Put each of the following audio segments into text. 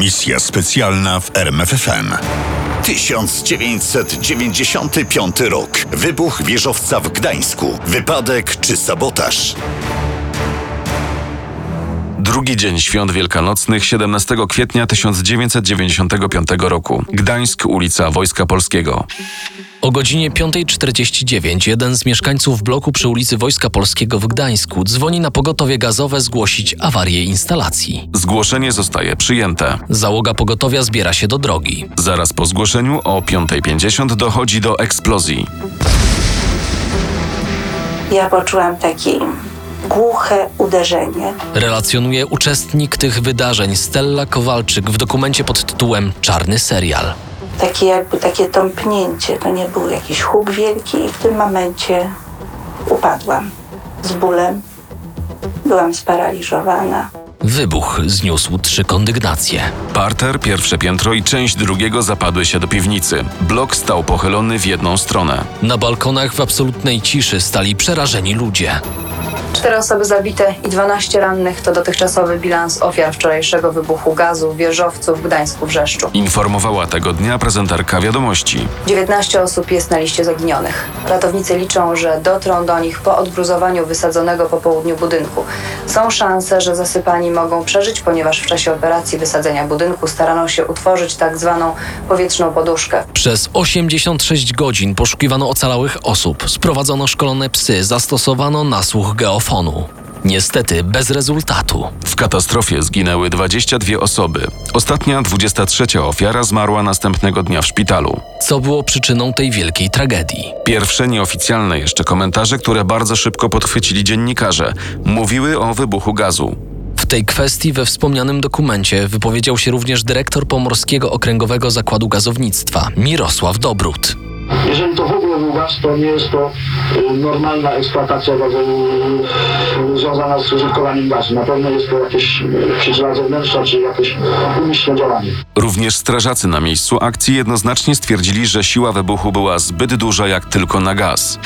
Misja specjalna w RMFFM. 1995 rok. Wybuch wieżowca w Gdańsku. Wypadek czy sabotaż? Drugi dzień świąt wielkanocnych 17 kwietnia 1995 roku. Gdańsk, ulica Wojska Polskiego. O godzinie 5.49 jeden z mieszkańców bloku przy ulicy Wojska Polskiego w Gdańsku dzwoni na pogotowie gazowe zgłosić awarię instalacji. Zgłoszenie zostaje przyjęte. Załoga pogotowia zbiera się do drogi. Zaraz po zgłoszeniu o 5.50 dochodzi do eksplozji. Ja poczułam takie głuche uderzenie. Relacjonuje uczestnik tych wydarzeń Stella Kowalczyk w dokumencie pod tytułem Czarny serial. Takie jakby takie tąpnięcie. To nie był jakiś huk wielki i w tym momencie upadłam z bólem. Byłam sparaliżowana. Wybuch zniósł trzy kondygnacje. Parter, pierwsze piętro i część drugiego zapadły się do piwnicy. Blok stał pochylony w jedną stronę. Na balkonach w absolutnej ciszy stali przerażeni ludzie. Cztery osoby zabite i 12 rannych to dotychczasowy bilans ofiar wczorajszego wybuchu gazu w wieżowcu w Gdańsku Wrzeszczu. Informowała tego dnia prezenterka wiadomości. 19 osób jest na liście zaginionych. Ratownicy liczą, że dotrą do nich po odgruzowaniu wysadzonego po południu budynku. Są szanse, że zasypani mogą przeżyć, ponieważ w czasie operacji wysadzenia budynku starano się utworzyć tak zwaną powietrzną poduszkę. Przez 86 godzin poszukiwano ocalałych osób, sprowadzono szkolone psy, zastosowano nasłuch geofonu. Niestety bez rezultatu. W katastrofie zginęły 22 osoby. Ostatnia, 23 ofiara zmarła następnego dnia w szpitalu. Co było przyczyną tej wielkiej tragedii? Pierwsze nieoficjalne jeszcze komentarze, które bardzo szybko podchwycili dziennikarze, mówiły o wybuchu gazu. W tej kwestii we wspomnianym dokumencie wypowiedział się również dyrektor Pomorskiego Okręgowego Zakładu Gazownictwa Mirosław Dobrót. Jeżeli to w ogóle był gaz, to nie jest to y, normalna eksploatacja gazu y, związana z użytkowaniem gazu. Na pewno jest to jakieś przyczyna zewnętrzna, czy jakieś umyślne działanie. Również strażacy na miejscu akcji jednoznacznie stwierdzili, że siła wybuchu była zbyt duża jak tylko na gaz.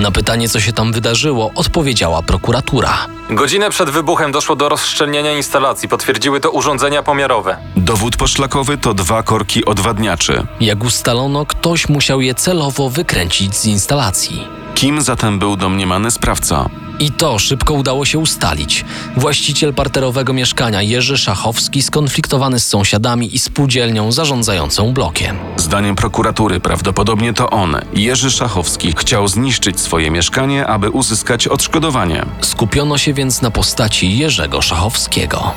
Na pytanie, co się tam wydarzyło, odpowiedziała prokuratura. Godzinę przed wybuchem doszło do rozszczelnienia instalacji, potwierdziły to urządzenia pomiarowe. Dowód poszlakowy to dwa korki odwadniaczy. Jak ustalono, ktoś musiał je celowo wykręcić z instalacji. Kim zatem był domniemany sprawca? I to szybko udało się ustalić. Właściciel parterowego mieszkania Jerzy Szachowski skonfliktowany z sąsiadami i spółdzielnią zarządzającą blokiem. Zdaniem prokuratury prawdopodobnie to on, Jerzy Szachowski, chciał zniszczyć swoje mieszkanie, aby uzyskać odszkodowanie. Skupiono się więc na postaci Jerzego Szachowskiego.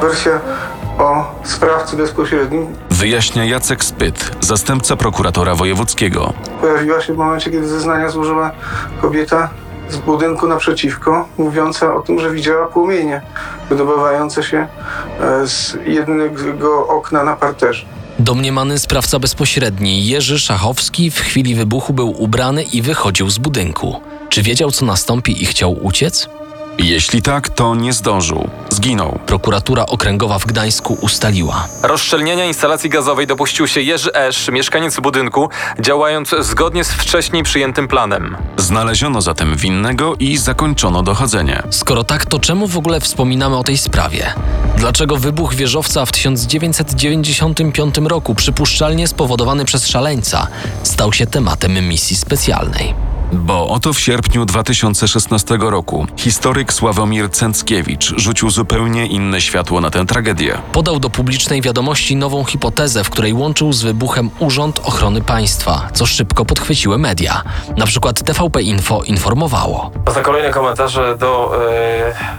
Wersja o sprawcy bezpośrednim Wyjaśnia Jacek Spyt, zastępca prokuratora wojewódzkiego. pojawiła się w momencie, kiedy zeznania złożyła kobieta z budynku naprzeciwko, mówiąca o tym, że widziała płomienie wydobywające się e, z jednego okna na parterze. Domniemany sprawca bezpośredni Jerzy Szachowski w chwili wybuchu był ubrany i wychodził z budynku. Czy wiedział, co nastąpi i chciał uciec? Jeśli tak, to nie zdążył. Zginął. Prokuratura Okręgowa w Gdańsku ustaliła. Rozszczelnienia instalacji gazowej dopuścił się Jerzy Esz, mieszkaniec budynku, działając zgodnie z wcześniej przyjętym planem. Znaleziono zatem winnego i zakończono dochodzenie. Skoro tak, to czemu w ogóle wspominamy o tej sprawie? Dlaczego wybuch wieżowca w 1995 roku, przypuszczalnie spowodowany przez szaleńca, stał się tematem misji specjalnej? Bo oto w sierpniu 2016 roku historyk Sławomir Cęckiewicz rzucił zupełnie inne światło na tę tragedię. Podał do publicznej wiadomości nową hipotezę, w której łączył z wybuchem Urząd Ochrony Państwa, co szybko podchwyciły media. Na przykład TVP Info informowało. Są kolejne komentarze do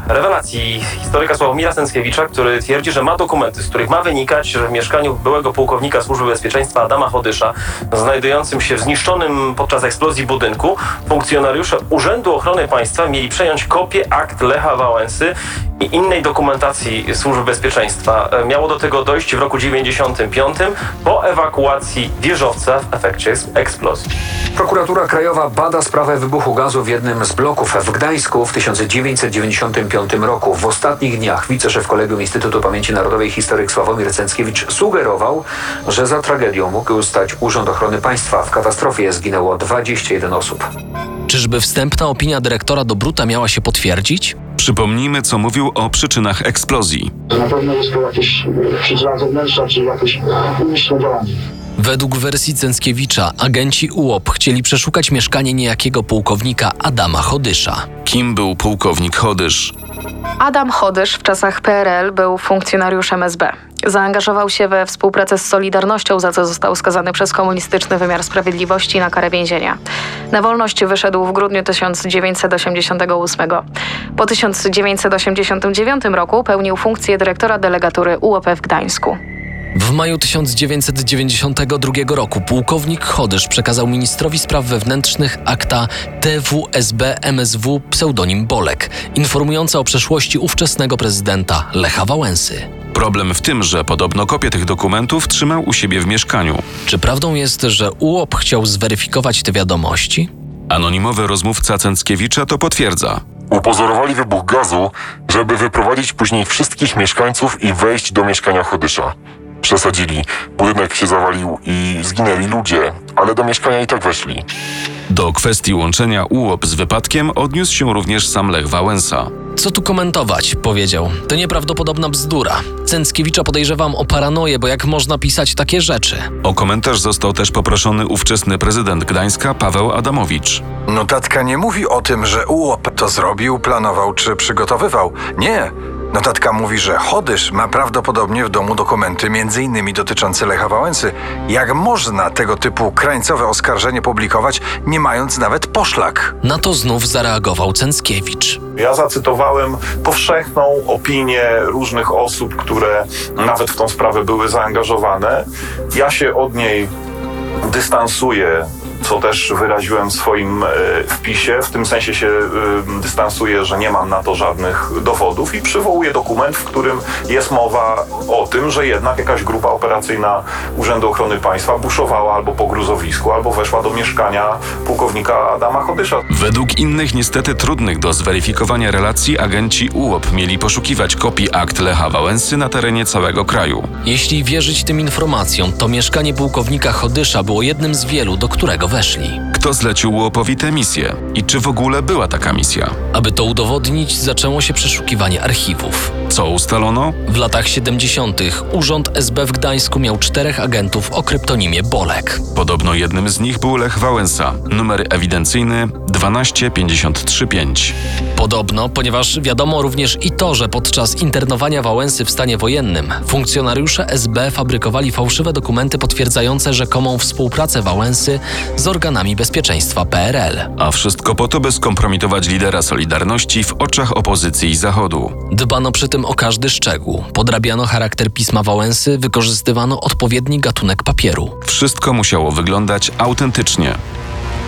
e, rewelacji historyka Sławomira Sęckiewicza, który twierdzi, że ma dokumenty, z których ma wynikać, że w mieszkaniu byłego pułkownika Służby Bezpieczeństwa Adama Chodysza, znajdującym się w zniszczonym podczas eksplozji budynku, funkcjonariusze Urzędu Ochrony Państwa mieli przejąć kopię akt Lecha Wałęsy i innej dokumentacji Służby Bezpieczeństwa. E, Miało do tego dojść w roku 95 po ewakuacji wieżowca w efekcie eksplozji. Prokuratura Krajowa bada sprawę wybuchu gazu w jednym z bloków w Gdańsku w 1995 roku. W ostatnich dniach wiceszef Kolegium Instytutu Pamięci Narodowej historyk Sławomir Cęckiewicz sugerował, że za tragedią mógł stać Urząd Ochrony Państwa. W katastrofie zginęło 21 osób. Czyżby wstępna opinia dyrektora Dobruta miała się potwierdzić? Przypomnijmy, co mówił o przyczynach eksplozji. Na pewno jest to jakieś e, przyczyna zewnętrzna, czy jakieś umyślne działanie. Według wersji Cęckiewicza agenci UOP chcieli przeszukać mieszkanie niejakiego pułkownika Adama Chodysza. Kim był pułkownik Chodysz? Adam Chodysz w czasach PRL był funkcjonariuszem SB. Zaangażował się we współpracę z Solidarnością, za co został skazany przez komunistyczny wymiar sprawiedliwości na karę więzienia. Na wolność wyszedł w grudniu 1988. Po 1989 roku pełnił funkcję dyrektora delegatury UOP w Gdańsku. W maju 1992 roku pułkownik Chodysz przekazał ministrowi spraw wewnętrznych akta TWSB MSW pseudonim Bolek, informujące o przeszłości ówczesnego prezydenta Lecha Wałęsy. Problem w tym, że podobno kopię tych dokumentów trzymał u siebie w mieszkaniu. Czy prawdą jest, że UOP chciał zweryfikować te wiadomości? Anonimowy rozmówca Cęckiewicza to potwierdza. Upozorowali wybuch gazu, żeby wyprowadzić później wszystkich mieszkańców i wejść do mieszkania Chodysza. Przesadzili. Budynek się zawalił i zginęli ludzie, ale do mieszkania i tak weszli. Do kwestii łączenia UOP z wypadkiem odniósł się również sam Lech Wałęsa. Co tu komentować? Powiedział. To nieprawdopodobna bzdura. Cęckiewicza podejrzewam o paranoję, bo jak można pisać takie rzeczy? O komentarz został też poproszony ówczesny prezydent Gdańska Paweł Adamowicz. Notatka nie mówi o tym, że UOP to zrobił, planował czy przygotowywał. Nie. Notatka mówi, że Chodysz ma prawdopodobnie w domu dokumenty m.in. dotyczące Lecha Wałęsy. Jak można tego typu krańcowe oskarżenie publikować, nie mając nawet poszlak? Na to znów zareagował Cęckiewicz. Ja zacytowałem powszechną opinię różnych osób, które nawet w tą sprawę były zaangażowane. Ja się od niej dystansuję, co też wyraziłem w swoim e, wpisie. W tym sensie się e, dystansuję, że nie mam na to żadnych dowodów i przywołuję dokument, w którym jest mowa o tym, że jednak jakaś grupa operacyjna Urzędu Ochrony Państwa buszowała albo po gruzowisku, albo weszła do mieszkania pułkownika Adama Chodysza. Według innych niestety trudnych do zweryfikowania relacji agenci UOP mieli poszukiwać kopii akt Lecha Wałęsy na terenie całego kraju. Jeśli wierzyć tym informacjom, to mieszkanie pułkownika Chodysza było jednym z wielu, do którego weszli. Kto zlecił UOP-owi tę misję? I czy w ogóle była taka misja? Aby to udowodnić, zaczęło się przeszukiwanie archiwów. Co ustalono? W latach 70. Urząd SB w Gdańsku miał czterech agentów o kryptonimie Bolek. Podobno jednym z nich był Lech Wałęsa. Numer ewidencyjny 12535. Podobno, ponieważ wiadomo również i to, że podczas internowania Wałęsy w stanie wojennym funkcjonariusze SB fabrykowali fałszywe dokumenty potwierdzające rzekomą współpracę Wałęsy z organami bezpieczeństwa PRL. A wszystko po to, by skompromitować lidera Solidarności w oczach opozycji i Zachodu. Dbano przy tym o każdy szczegół. Podrabiano charakter pisma Wałęsy, wykorzystywano odpowiedni gatunek papieru. Wszystko musiało wyglądać autentycznie.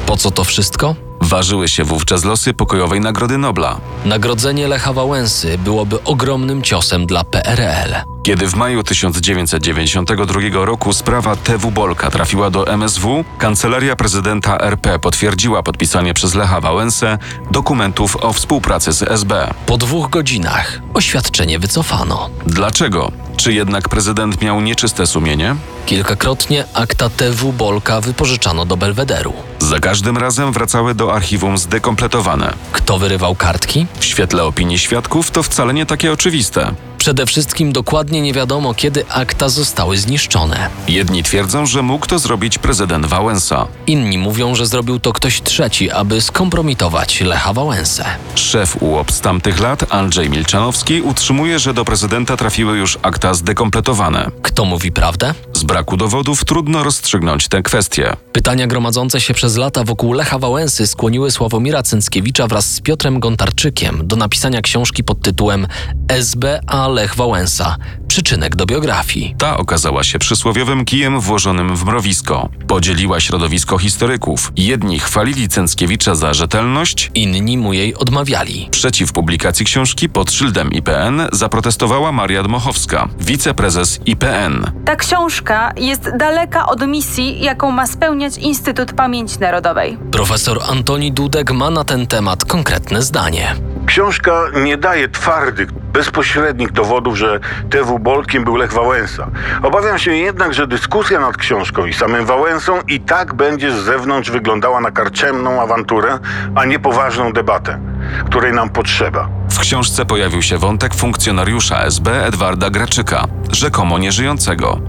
Po co to wszystko? Ważyły się wówczas losy pokojowej Nagrody Nobla. Nagrodzenie Lecha Wałęsy byłoby ogromnym ciosem dla PRL. Kiedy w maju 1992 roku sprawa TW Bolka trafiła do MSW, Kancelaria Prezydenta RP potwierdziła podpisanie przez Lecha Wałęsę dokumentów o współpracy z SB. Po dwóch godzinach oświadczenie wycofano. Dlaczego? Czy jednak prezydent miał nieczyste sumienie? Kilkakrotnie akta TW Bolka wypożyczano do Belwederu. Za każdym razem wracały do archiwum zdekompletowane. Kto wyrywał kartki? W świetle opinii świadków to wcale nie takie oczywiste. Przede wszystkim dokładnie nie wiadomo, kiedy akta zostały zniszczone. Jedni twierdzą, że mógł to zrobić prezydent Wałęsa. Inni mówią, że zrobił to ktoś trzeci, aby skompromitować Lecha Wałęsę. Szef UOP z tamtych lat, Andrzej Milczanowski, utrzymuje, że do prezydenta trafiły już akta zdekompletowane. Kto mówi prawdę? Z braku dowodów trudno rozstrzygnąć tę kwestię. Pytania gromadzące się przez lata wokół Lecha Wałęsy skłoniły Sławomira Cęckiewicza wraz z Piotrem Gontarczykiem do napisania książki pod tytułem SB Lech Wałęsa. Przyczynek do biografii. Ta okazała się przysłowiowym kijem włożonym w mrowisko. Podzieliła środowisko historyków. Jedni chwalili Cęckiewicza za rzetelność, inni mu jej odmawiali. Przeciw publikacji książki pod szyldem IPN zaprotestowała Maria Dmochowska, wiceprezes IPN. Ta książka jest daleka od misji, jaką ma spełniać Instytut Pamięci Narodowej. Profesor Antoni Dudek ma na ten temat konkretne zdanie. Książka nie daje twardych, bezpośrednich dowodów, że TW Bolkiem był Lech Wałęsa. Obawiam się jednak, że dyskusja nad książką i samym Wałęsą i tak będzie z zewnątrz wyglądała na karczemną awanturę, a nie poważną debatę, której nam potrzeba. W książce pojawił się wątek funkcjonariusza SB Edwarda Graczyka, rzekomo nieżyjącego.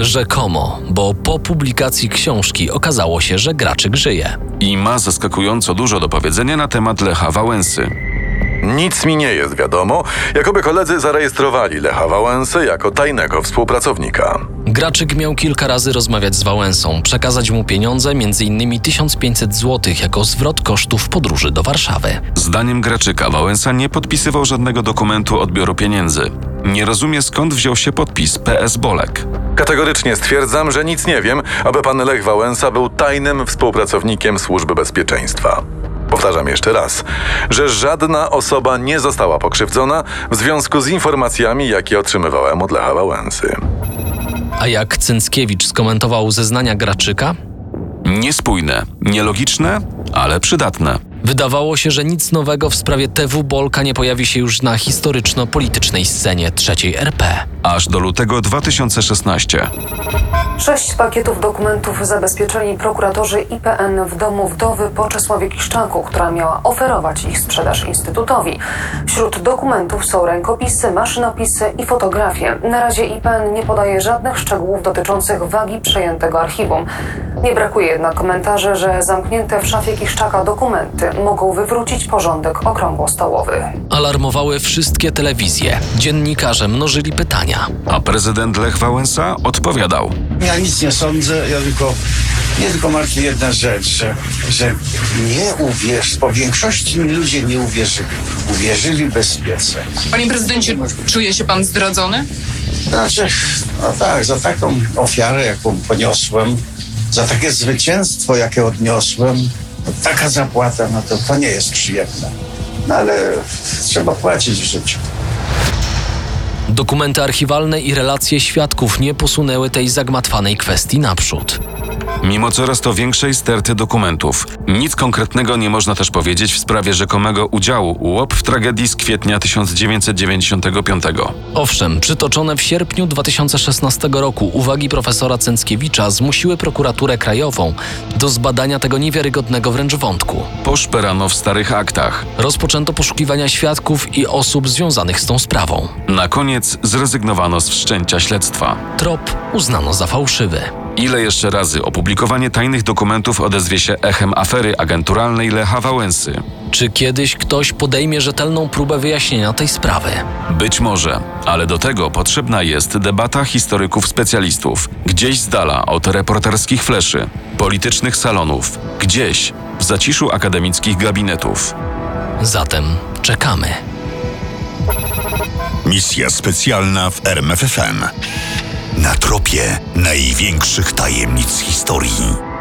Rzekomo, bo po publikacji książki okazało się, że Graczyk żyje. I ma zaskakująco dużo do powiedzenia na temat Lecha Wałęsy. Nic mi nie jest wiadomo, jakoby koledzy zarejestrowali Lecha Wałęsę jako tajnego współpracownika. Graczyk miał kilka razy rozmawiać z Wałęsą, przekazać mu pieniądze, m.in. 1500 zł jako zwrot kosztów podróży do Warszawy. Zdaniem Graczyka Wałęsa nie podpisywał żadnego dokumentu odbioru pieniędzy. Nie rozumie skąd wziął się podpis PS Bolek. Kategorycznie stwierdzam, że nic nie wiem, aby pan Lech Wałęsa był tajnym współpracownikiem Służby Bezpieczeństwa. Powtarzam jeszcze raz, że żadna osoba nie została pokrzywdzona w związku z informacjami, jakie otrzymywałem od Lecha Wałęsy. A jak Cęckiewicz skomentował zeznania Graczyka? Niespójne, nielogiczne, ale przydatne. Wydawało się, że nic nowego w sprawie TW Bolka nie pojawi się już na historyczno-politycznej scenie trzeciej RP. Aż do lutego 2016. Sześć pakietów dokumentów zabezpieczeni prokuratorzy IPN w domu wdowy po Czesławie Kiszczaku, która miała oferować ich sprzedaż Instytutowi. Wśród dokumentów są rękopisy, maszynopisy i fotografie. Na razie IPN nie podaje żadnych szczegółów dotyczących wagi przejętego archiwum. Nie brakuje jednak komentarzy, że zamknięte w szafie Kiszczaka dokumenty mogą wywrócić porządek okrągłostołowy. Alarmowały wszystkie telewizje. Dziennikarze mnożyli pytania. A prezydent Lech Wałęsa odpowiadał. Ja nic nie sądzę, ja tylko, nie tylko martwi jedna rzecz, że, że nie uwierz, po większości mi ludzie nie uwierzyli. Uwierzyli bezpiece. Panie prezydencie, czuje się pan zdradzony? Znaczy, no tak, za taką ofiarę, jaką poniosłem, za takie zwycięstwo, jakie odniosłem, taka zapłata, no to, to nie jest przyjemne. No ale trzeba płacić w życiu. Dokumenty archiwalne i relacje świadków nie posunęły tej zagmatwanej kwestii naprzód. Mimo coraz to większej sterty dokumentów, nic konkretnego nie można też powiedzieć w sprawie rzekomego udziału UOP w tragedii z kwietnia 1995. Owszem, przytoczone w sierpniu 2016 roku uwagi profesora Cęckiewicza zmusiły prokuraturę krajową do zbadania tego niewiarygodnego wręcz wątku. Poszperano w starych aktach. Rozpoczęto poszukiwania świadków i osób związanych z tą sprawą. Na koniec zrezygnowano z wszczęcia śledztwa. Trop uznano za fałszywy. Ile jeszcze razy opublikowanie tajnych dokumentów odezwie się echem afery agenturalnej Lecha Wałęsy? Czy kiedyś ktoś podejmie rzetelną próbę wyjaśnienia tej sprawy? Być może, ale do tego potrzebna jest debata historyków specjalistów, gdzieś z dala od reporterskich fleszy, politycznych salonów, gdzieś w zaciszu akademickich gabinetów. Zatem czekamy. Misja specjalna w RMFFM. Na tropie największych tajemnic historii.